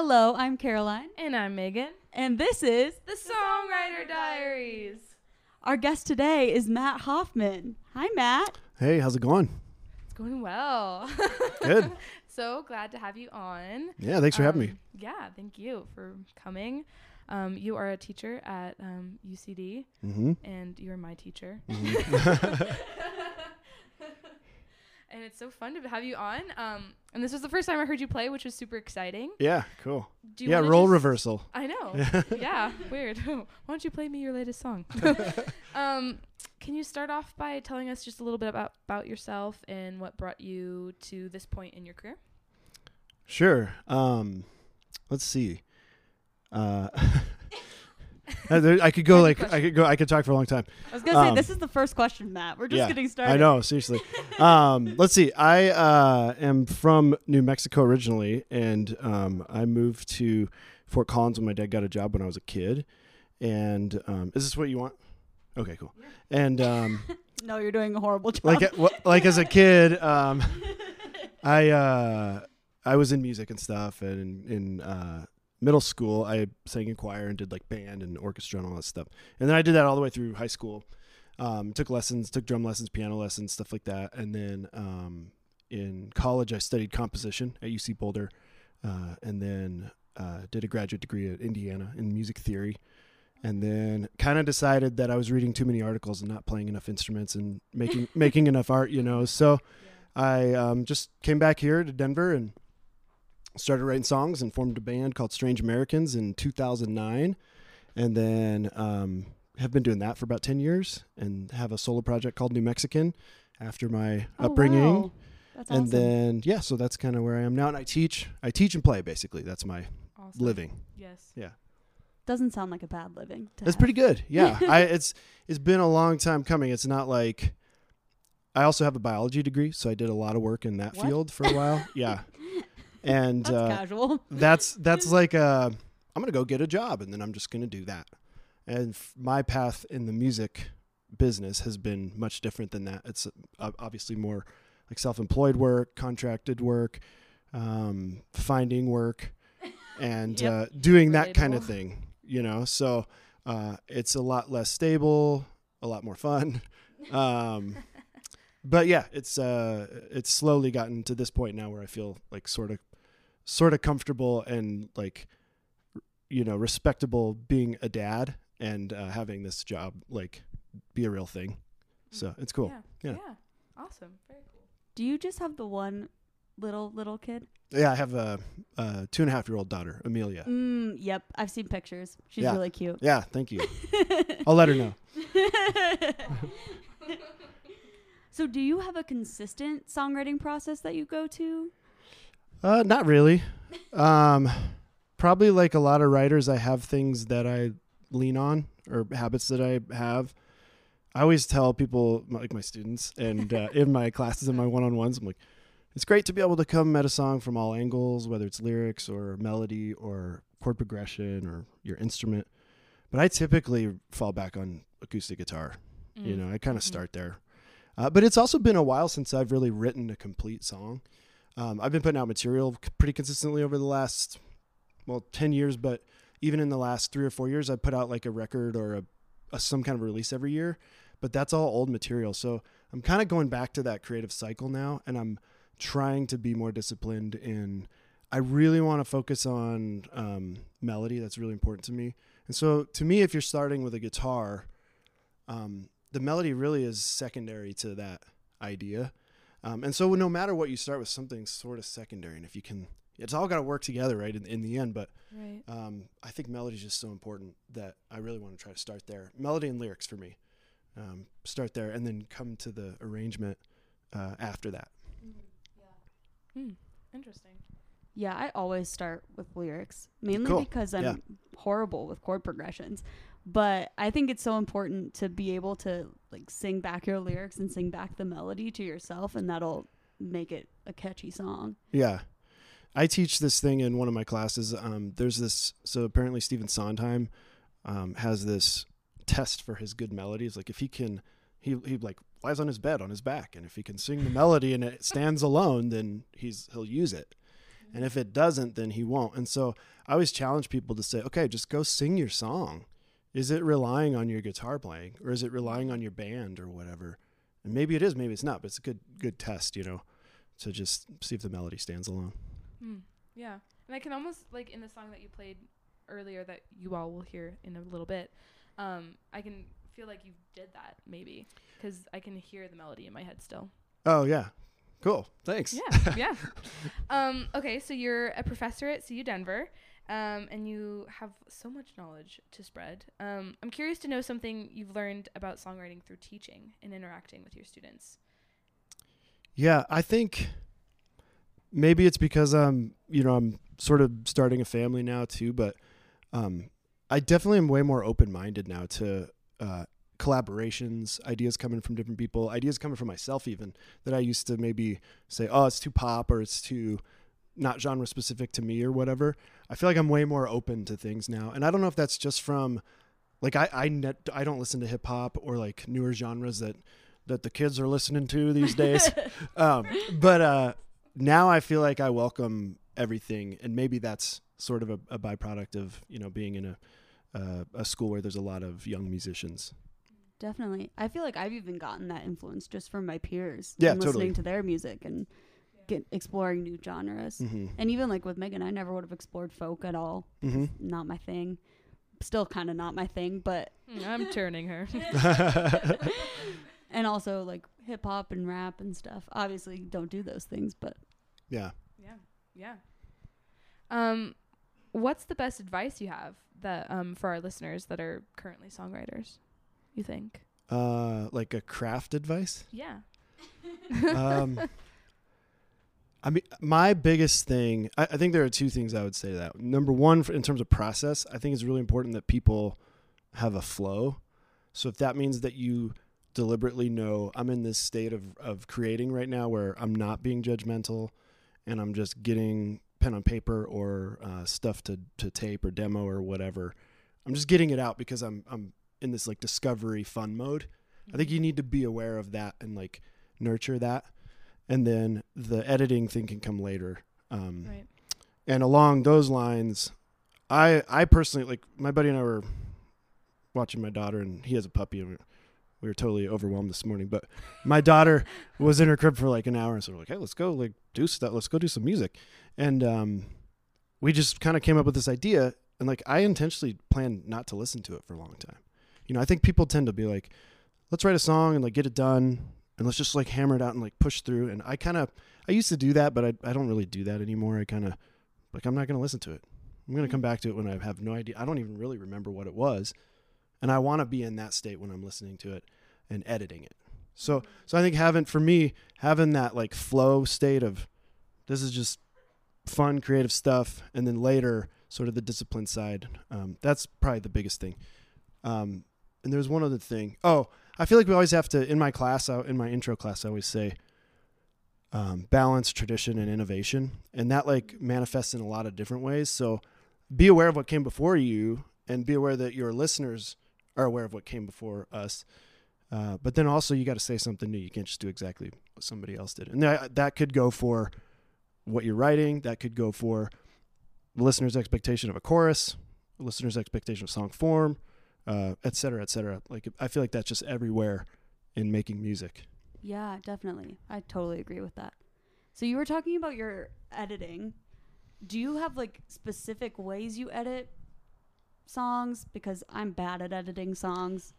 Hello, I'm Caroline, And I'm Megan. and this is The Songwriter Diaries. our guest today is Matt Hoffman. Hi, Matt. Hey, how's it going? It's going well. Good. so glad to have you on. Yeah, thanks for having me. Um, Yeah, thank you for coming. Um, you are a teacher at um, UCD, Mm-hmm. and you're my teacher. Mhm. and it's so fun to have you on. Um, and this was the first time I heard you play, which was super exciting. yeah, cool. Do you Yeah, role just- reversal. I know. yeah, weird. Why don't you play me your latest song? um, can you start off by telling us just a little bit about, about yourself and what brought you to this point in your career? Sure. Um, let's see. Uh, I could go like? I could go. I could talk for a long time. I was gonna say Um, this is the first question, Matt. We're just yeah, getting started. I know, seriously. um, let's see. I uh, am from New Mexico originally, and um, I moved to Fort Collins when my dad got a job when I was a kid. And um, is this what you want? Okay, cool. And um, No, you're doing a horrible job. like wh- like as a kid, um, I uh, I was in music and stuff, and in uh, middle school, I sang in choir and did like band and orchestra and all that stuff. And then I did that all the way through high school. Um, took lessons, took drum lessons, piano lessons, stuff like that. And then um, in college, I studied composition at UC Boulder, uh, and then uh, did a graduate degree at Indiana in music theory. And then kind of decided that I was reading too many articles and not playing enough instruments and making making enough art, you know. So I um, just came back here to Denver and started writing songs and formed a band called Strange Americans in 2009, and then um, have been doing that for about 10 years, and have a solo project called New Mexican after my Oh, upbringing. wow. That's And awesome. then yeah, so that's kind of where I am now, and I teach. I teach and play basically. That's my Awesome. living. Yes. Yeah. Doesn't sound like a bad living. That's pretty good. Yeah, I it's it's been a long time coming. It's not like I also have a biology degree, so I did a lot of work in that What? field for a while. yeah, and That's uh, casual. that's that's like uh, I'm gonna go get a job, and then I'm just gonna do that. And f- my path in the music business has been much different than that. It's uh, obviously more like self-employed work, contracted work, um, finding work, and Yep. uh, doing that kind of thing. You know, so uh, it's a lot less stable, a lot more fun. Um, but yeah, it's uh, it's slowly gotten to this point now where I feel like sort of, sort of comfortable and like, you know, respectable being a dad and uh, having this job like be a real thing. So it's cool. Yeah. Yeah. yeah. Awesome. Very cool. Do you just have the one little little kid? Yeah, I have a, a two and a half year old daughter, Amelia. Mm, yep, I've seen pictures. She's Yeah. really cute. Yeah, thank you. I'll let her know. so, do you have a consistent songwriting process that you go to? Uh, not really. Um, probably like a lot of writers, I have things that I lean on or habits that I have. I always tell people, like my students, and uh, in my classes and my one-on-ones, I'm like, it's great to be able to come at a song from all angles, whether it's lyrics or melody or chord progression or your instrument. But I typically fall back on acoustic guitar. You Mm. know, I kind of Mhm. start there. Uh, but it's also been a while since I've really written a complete song. Um, I've been putting out material pretty consistently over the last, well, 10 years, but even in the last three or four years, I put out like a record or a, a some kind of release every year. But that's all old material. So I'm kind of going back to that creative cycle now, and I'm trying to be more disciplined in. I really want to focus on um, melody. That's really important to me. And so, to me, if you're starting with a guitar, um, the melody really is secondary to that idea. Um, and so, no matter what, you start with something sort of secondary. And if you can, it's all got to work together, right, in, in the end. But Right. um, I think melody is just so important that I really want to try to start there. Melody and lyrics for me. Um, start there and then come to the arrangement uh, after that. Hmm. Interesting. Yeah, I always start with lyrics, mainly Cool. because I'm Yeah. horrible with chord progressions. But I think it's so important to be able to like sing back your lyrics and sing back the melody to yourself, and that'll make it a catchy song. Yeah. I teach this thing in one of my classes. Um, there's this, so apparently Stephen Sondheim um, has this test for his good melodies. Like if he can, he, he like lies on his bed on his back, and if he can sing the melody and it stands alone, then he's he'll use it. And if it doesn't, then he won't. And so I always challenge people to say, okay, just go sing your song. Is it relying on your guitar playing or is it relying on your band or whatever? And maybe it is, maybe it's not, but it's a good good test, you know, to just see if the melody stands alone. Hmm. Yeah, and I can almost like in the song that you played earlier that you all will hear in a little bit. Um, I can feel like you did that maybe because I can hear the melody in my head still. Oh yeah. Cool. Thanks. Yeah, yeah. Um, okay, so you're a professor at CU Denver, um, and you have so much knowledge to spread. Um, I'm curious to know something you've learned about songwriting through teaching and interacting with your students. Yeah, I think maybe it's because I'm, you know, I'm sort of starting a family now too, but um, I definitely am way more open minded now to uh, collaborations, ideas coming from different people, ideas coming from myself even that I used to maybe say, oh, it's too pop or it's too not genre specific to me or whatever. I feel like I'm way more open to things now, and I don't know if that's just from like I I net, I don't listen to hip hop or like newer genres that that the kids are listening to these days. um, but uh, now I feel like I welcome everything, and maybe that's sort of a, a byproduct of you know being in a uh, a school where there's a lot of young musicians. Definitely. I feel like I've even gotten that influence just from my peers. Yeah, and listening totally. to their music and get exploring new genres. Mm-hmm. And even like with Megan, I never would have explored folk at all. Mm-hmm. Not my thing. Still kind of not my thing, but Mm, I'm turning her. and also like hip hop and rap and stuff. Obviously, don't do those things, but yeah. yeah, yeah. Um, what's the best advice you have that um for our listeners that are currently songwriters? You think? Uh, like a craft advice. Yeah. um, I mean, my biggest thing, I, I think there are two things I would say to that. Number one, in terms of process, I think it's really important that people have a flow. So if that means that you deliberately know I'm in this state of, of creating right now where I'm not being judgmental and I'm just getting pen on paper or uh, stuff to, to tape or demo or whatever. I'm just getting it out because I'm, I'm in this like discovery fun mode. I think you need to be aware of that and like nurture that and then the editing thing can come later. Um, Right. and along those lines i i personally like my buddy and i were watching my daughter and he has a puppy and we were totally overwhelmed this morning but my daughter was in her crib for like an hour and so we're like hey let's go like do stuff let's go do some music. And um, we just kind of came up with this idea and like i intentionally planned not to listen to it for a long time. You know i think people tend to be like let's write a song and like get it done and let's just like hammer it out and like push through and i kind of i used to do that but i, I don't really do that anymore. I kind of like i'm not going to listen to it. I'm going to come back to it when i have no idea i don't even really remember what it was and i want to be in that state when i'm listening to it and editing it. So so i think having for me having that like flow state of this is just fun creative stuff and then later sort of the discipline side um, that's probably the biggest thing. Um, and there's one other thing. Oh I feel like we always have to in my class, in my intro class, I always say um, balance tradition and innovation, and that like manifests in a lot of different ways. So be aware of what came before you, and be aware that your listeners are aware of what came before us. Uh, but then also you got to say something new. You can't just do exactly what somebody else did, and that that could go for what you're writing. That could go for the listener's expectation of a chorus, the listener's expectation of song form, uh, et cetera, et cetera. Like I feel like that's just everywhere in making music. yeah, definitely. I totally agree with that. So you were talking about your editing. Do you have like specific ways you edit songs? Because I'm bad at editing songs.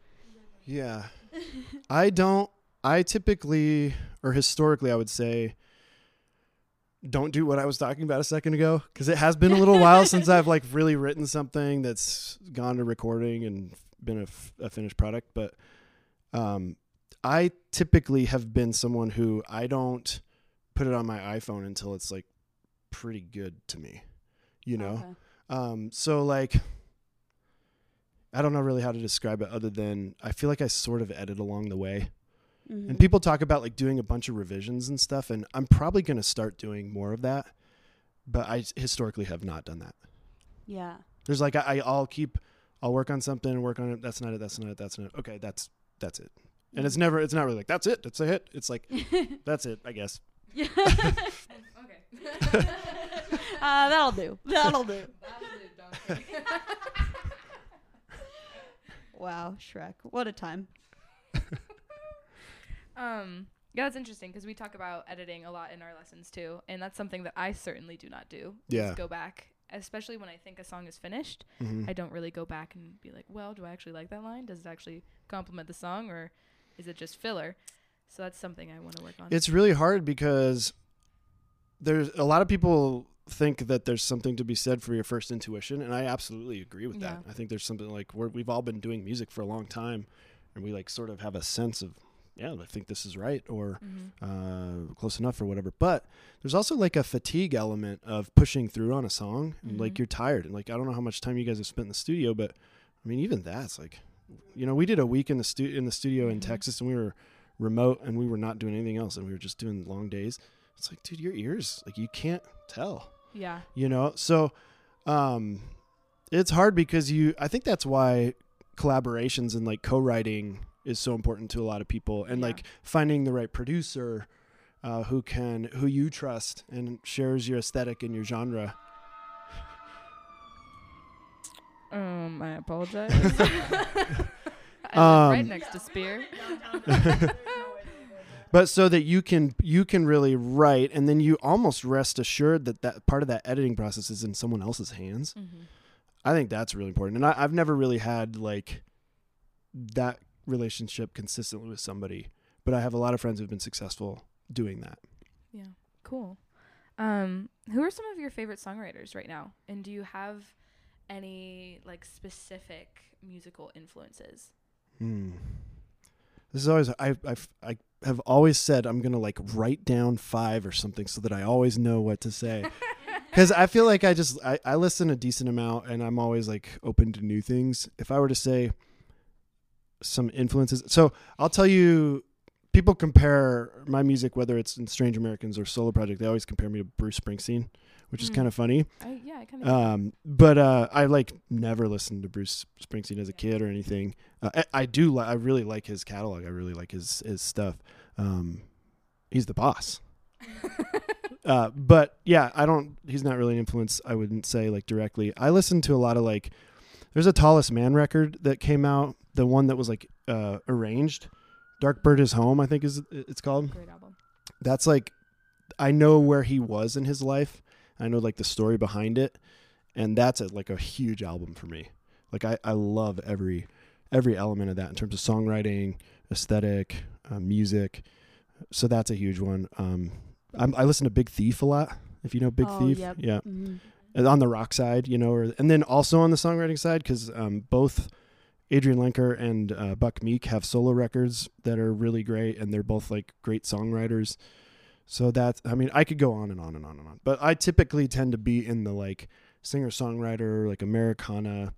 Yeah, I don't. I typically, or historically, I would say, don't do what I was talking about a second ago because it has been a little while since I've like really written something that's gone to recording and been a, f- a finished product. But um, I typically have been someone who I don't put it on my iPhone until it's like pretty good to me, you know. Okay. Um, so like, I don't know really how to describe it other than I feel like I sort of edit along the way. Mhm. And people talk about like doing a bunch of revisions and stuff, and I'm probably going to start doing more of that. But I historically have not done that. Yeah. There's like I, I'll keep, I'll work on something and work on it. That's not it. That's not it. That's not it. Okay, that's that's it. And it's never, it's not really like that's it. It's a hit. It's like that's it. I guess. Yeah. okay. Uh, that'll do. That'll do. Wow, Shrek. What a time. Um, yeah, that's interesting because we talk about editing a lot in our lessons too, and that's something that I certainly do not do. Yeah. go back, especially when I think a song is finished. Mhm. I don't really go back and be like, well, do I actually like that line? Does it actually complement the song, or is it just filler? So that's something I want to work on. It's really hard because there's a lot of people think that there's something to be said for your first intuition, and I absolutely agree with that. Yeah. I think there's something like we're, we've all been doing music for a long time, and we like sort of have a sense of yeah, I think this is right or mm-hmm. uh, close enough or whatever. But there's also like a fatigue element of pushing through on a song, and like you're tired, and like I don't know how much time you guys have spent in the studio, but I mean even that's like, you know, we did a week in the stu- in the studio in Mhm. Texas, and we were remote, and we were not doing anything else, and we were just doing long days. It's like, dude, your ears, like you can't tell Yeah. you know so um it's hard because you i think that's why collaborations and like co-writing is so important to a lot of people and Yeah. like finding the right producer uh, who can who you trust and shares your aesthetic and your genre Um, I apologize. I live right Um, next to Spear. but so that you can you can really write and then you almost rest assured that that part of that editing process is in someone else's hands Mm-hmm. I think that's really important. And I, I've never really had like that relationship consistently with somebody, but I have a lot of friends who've been successful doing that. Yeah. Cool. Um, who are some of your favorite songwriters right now? And do you have any like specific musical influences? Hmm. This is always I I've, I have always said I'm gonna like write down five or something so that I always know what to say. Because I feel like I just I, I listen a decent amount and I'm always like open to new things. If I were to say some influences, so I'll tell you, people compare my music whether it's in Strange Americans or solo project. They always compare me to Bruce Springsteen, which is Mm. kind of funny. I, yeah, I kind of. Um, but uh, I like never listened to Bruce Springsteen as a kid or anything. Uh, I, I do. Li- I really like his catalog. I really like his his stuff. Um, he's the boss. uh, but yeah, I don't. He's not really an influence. I wouldn't say like directly. I listen to a lot of like. There's a Tallest Man record that came out. The one that was like uh, arranged. Dark Bird is Home. I think is it's called Great album. that's like I know where he was in his life. I know like the story behind it, and that's a, like a huge album for me. Like I, I love every every element of that in terms of songwriting, aesthetic, uh, music. So that's a huge one. Um, I'm, I listen to Big Thief a lot. If you know Big Oh, Thief, yep. yeah, Mhm. And on the rock side, you know, or, and then also on the songwriting side, because um, both Adrianne Lenker and uh, Buck Meek have solo records that are really great, and they're both like great songwriters. So that's, I mean, I could go on and on and on and on, but I typically tend to be in the like singer songwriter, like Americana.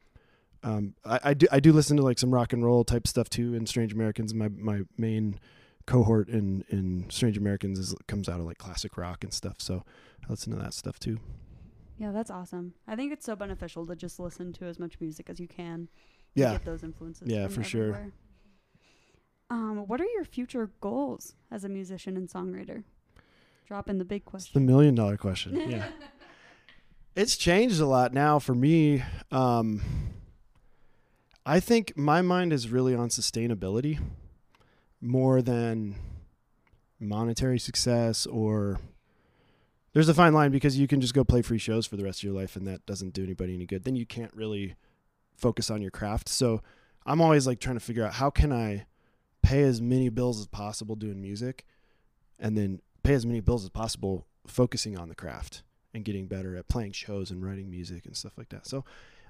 Um, I, I do I do listen to like some rock and roll type stuff too in Strange Americans. My my main cohort in in Strange Americans is comes out of like classic rock and stuff. So I listen to that stuff too. Yeah, that's awesome. I think it's so beneficial to just listen to as much music as you can. Yeah. Get those influences. Yeah, for sure. Um, what are your future goals as a musician and songwriter? Drop in the big It's the million dollar question. Yeah. it's changed a lot now for me. Um, I think my mind is really on sustainability more than monetary success or there's a fine line because you can just go play free shows for the rest of your life and that doesn't do anybody any good. Then you can't really focus on your craft. So I'm always like trying to figure out how can I pay as many bills as possible doing music and then pay as many bills as possible focusing on the craft and getting better at playing shows and writing music and stuff like that. So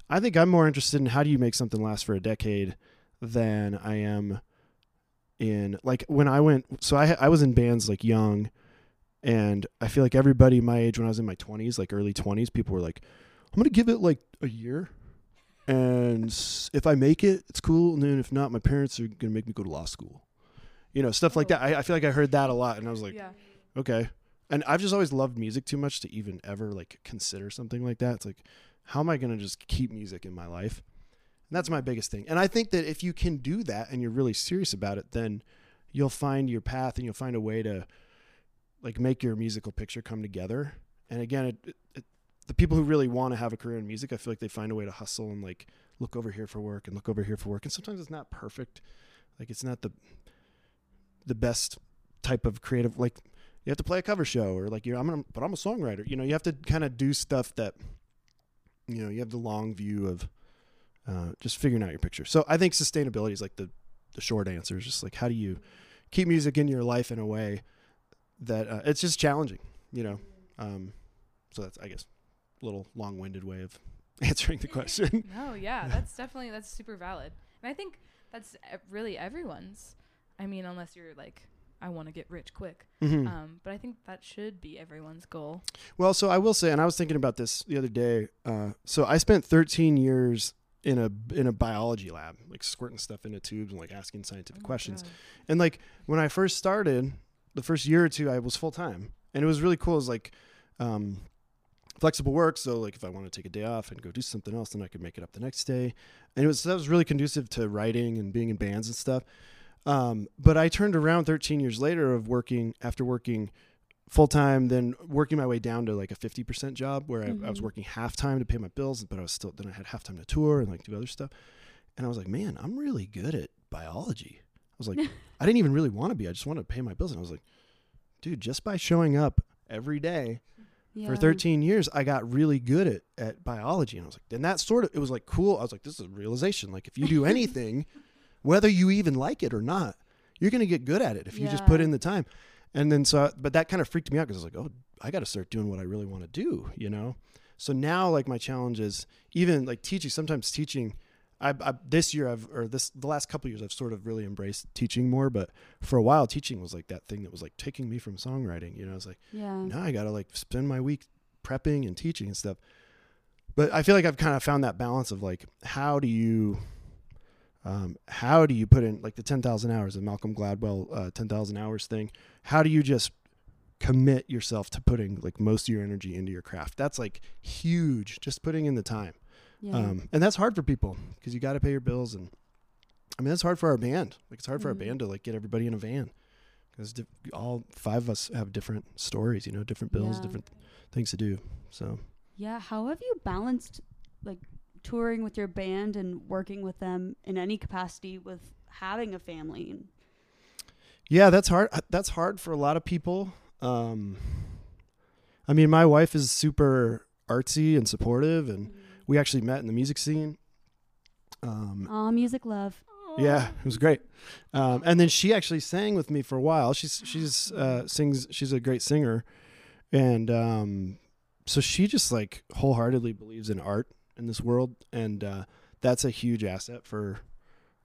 I think I'm more interested in how do you make something last for a decade than I am in like when I went so I I was in bands like young and I feel like everybody my age when I was in my 20s like early 20s people were like I'm going to give it like a year and if I make it it's cool and then if not my parents are going to make me go to law school. You know, stuff like that. I, I feel like I heard that a lot and I was like yeah. okay and i've just always loved music too much to even ever like consider something like that it's like how am i going to just keep music in my life and that's my biggest thing and i think that if you can do that and you're really serious about it then you'll find your path and you'll find a way to like make your musical picture come together and again it, it, the people who really want to have a career in music, I feel like they find a way to hustle and like look over here for work and look over here for work. And sometimes it's not perfect. Like it's not the the best type of creative like you have to play a cover show or like you're I'm gonna but I'm a songwriter. You know, you have to kind of do stuff that you know, you have the long view of uh, just figuring out your picture. So I think sustainability is like the the short answer is just like how do you keep music in your life in a way that uh, it's just challenging, you know. Um, so that's I guess a little long-winded way of answering the question. No, yeah, that's definitely that's super valid, and I think that's really everyone's. I mean, unless you're like, I want to get rich quick. Mhm. Um, but I think that should be everyone's goal. Well, so I will say, and I was thinking about this the other day. Uh, so I spent 13 years in a in a biology lab, like squirting stuff into tubes and like asking scientific Oh questions. God. And like when I first started, the first year or two, I was full time, and it was really cool. It was like um, flexible work. So like if I want to take a day off and go do something else, then I could make it up the next day. And it was that was really conducive to writing and being in bands and stuff. Um, but I turned around 13 years later of working after working full time, then working my way down to like a 50% job where I, I was Mhm. working half time to pay my bills, but I was still then I had half time to tour and like do other stuff. And I was like, man, I'm really good at biology. I was like, I didn't even really want to be. I just wanted to pay my bills. And I was like, dude, just by showing up every day Yeah. for 13 years, I got really good at, at biology. And I was like, and that sort of, it was like cool. I was like, this is a realization. Like, if you do anything, whether you even like it or not, you're going to get good at it if you just put in the time. And then so, but that kind of freaked me out because I was like, oh, I got to start doing what I really want to do, you know? So now, like, my challenge is even like teaching, sometimes teaching. I, I this year I've or this the last couple years I've sort of really embraced teaching more, but for a while teaching was like that thing that was like taking me from songwriting. You know, it's like Yeah. now I gotta like spend my week prepping and teaching and stuff. But I feel like I've kind of found that balance of like how do you um, how do you put in like the ten thousand hours of Malcolm Gladwell uh, ten thousand hours thing? How do you just commit yourself to putting like most of your energy into your craft? That's like huge. Just putting in the time, Yeah. um, and that's hard for people because you got to pay your bills and. I mean, that's hard for our band. Like, it's hard for our Mhm. band to like get everybody in a van because di- all five of us have different stories, you know, different bills, Yeah. different things to do. So Yeah, how have you balanced like touring with your band and working with them in any capacity with having a family? yeah, that's hard. uh, That's hard for a lot of people. Um, I mean, my wife is super artsy and supportive, and we actually met in the music scene. Um, Aw, music love. yeah, it was great. Um, and then she actually sang with me for a while. She's she's uh, sings. She's a great singer, and um, so she just like wholeheartedly believes in art in this world, and uh, that's a huge asset for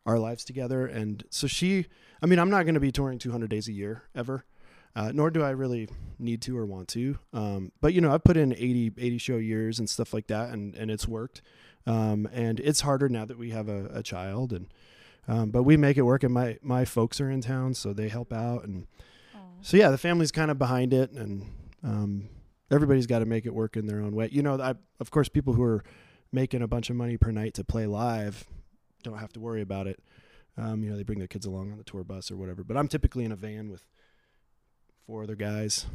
our lives together. And so she, I mean, I'm not going to be touring 200 days a year ever. Uh, nor do I really need to or want to. Um, but you know, I've put in 80, 80 show years and stuff like that, and, and it's worked. Um, and it's harder now that we have a, a child, and um, but we make it work. And my my folks are in town, so they help out, and Aw. so yeah, the family's kind of behind it, and um, everybody's got to make it work in their own way. You know, I, of course, people who are making a bunch of money per night to play live don't have to worry about it. Um, you know, they bring their kids along on the tour bus or whatever. But I'm typically in a van with four other guys,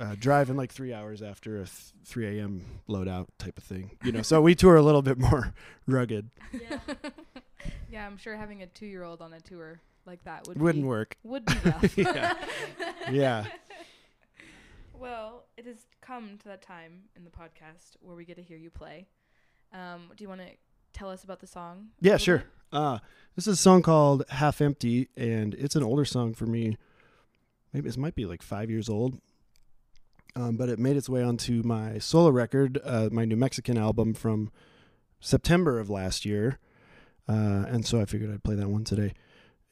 uh, driving like three hours after a th- 3 a.m. loadout type of thing. You know, so we tour a little bit more rugged. Yeah. yeah, I'm sure having a two-year-old on a tour like that would Wouldn't be, work. Would be rough. Yeah. Yeah. Well, it has come to that time in the podcast where we get to hear you play. Um, do you want to tell us about the song? Yeah, sure. Uh, this is a song called Half Empty, and it's an older song for me. Maybe this might be like five years old. Um, but it made its way onto my solo record, uh, my New Mexican album from September of last year. Uh, and so I figured I'd play that one today.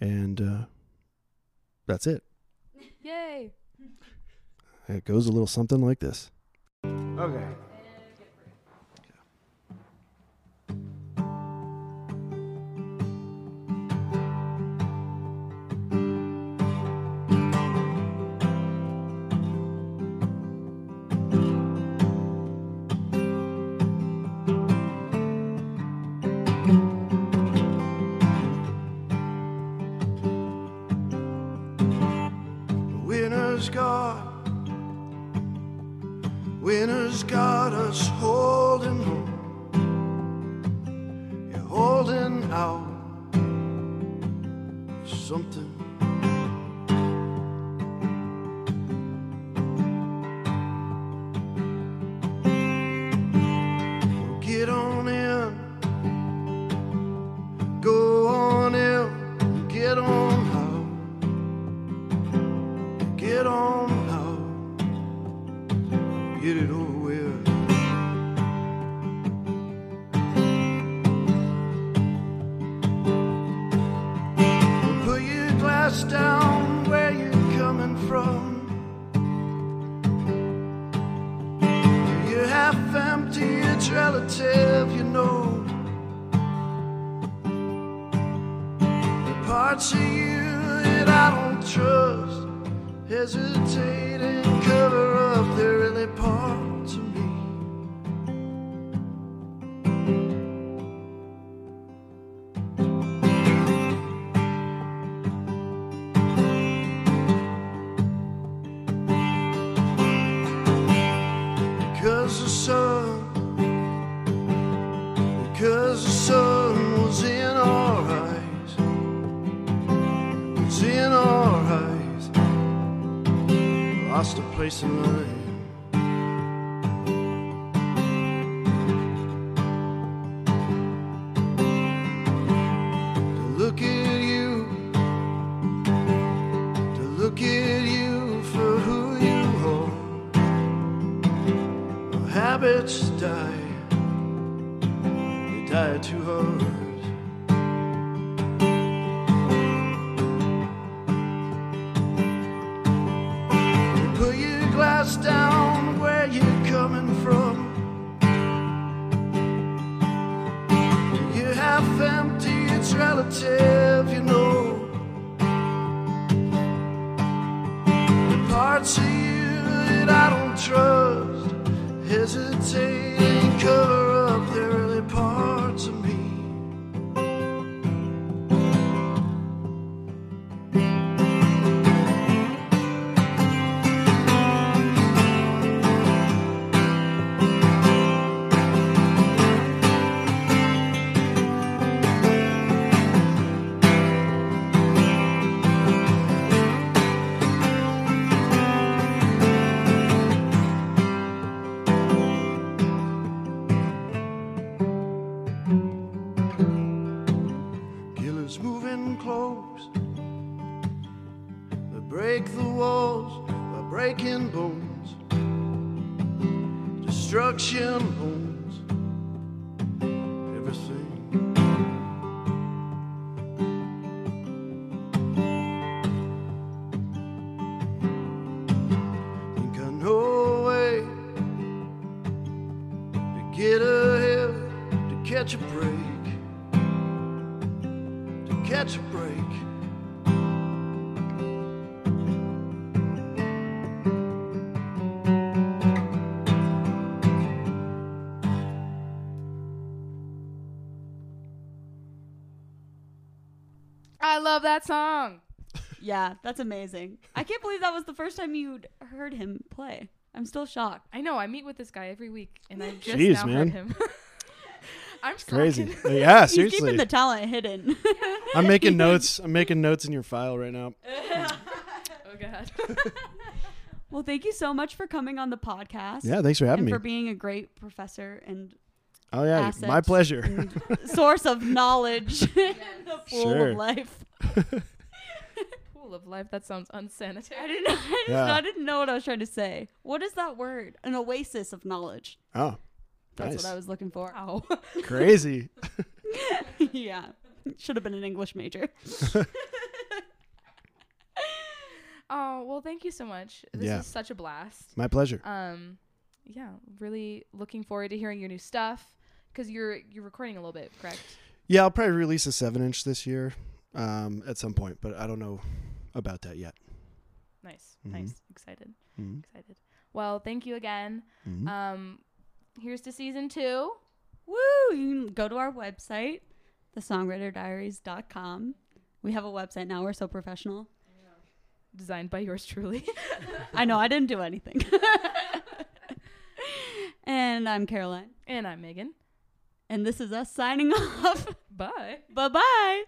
And uh, that's it. Yay! It goes a little something like this. Okay. has got us holding on, yeah, holding out something. Get it over with. Put your glass down where you're coming from. You're half empty, it's relative, you know. The parts of you that I don't trust, hesitating, lost a place in line. Relative, you know. Parts of you that I don't trust hesitating, cover Moving close. They break the walls by breaking bones. Destruction owns I love that song. Yeah, that's amazing. I can't believe that was the first time you'd heard him play. I'm still shocked. I know. I meet with this guy every week, and I just Jeez, now man. heard him. I'm Crazy. slacking. yeah, He's keeping the talent hidden. I'm making notes. I'm making notes in your file right now. oh god. well, thank you so much for coming on the podcast. Yeah, thanks for having and me. for being a great professor and Oh yeah, asset my pleasure. source of knowledge in the pool Sure. of life. Pool of life. That sounds unsanitary. I didn't know. I, just, Yeah. I didn't know what I was trying to say. What is that word? An oasis of knowledge. Oh, That's nice. what I was looking for. Wow. Crazy. yeah, should have been an English major. oh well, thank you so much. This Yeah. is such a blast. My pleasure. Um, yeah, really looking forward to hearing your new stuff because you're you're recording a little bit, correct? Yeah, I'll probably release a seven inch this year, um, at some point, but I don't know about that yet. Nice, Mhm. nice, excited, Mhm. excited. Well, thank you again. Mhm. Um, here's to season two. Woo! You can go to our website, thesongwriterdiaries.com. We have a website now. We're so professional. Designed by yours truly. I know I didn't do anything. and I'm Caroline. and I'm Megan. And this is us signing off. Bye. bye bye.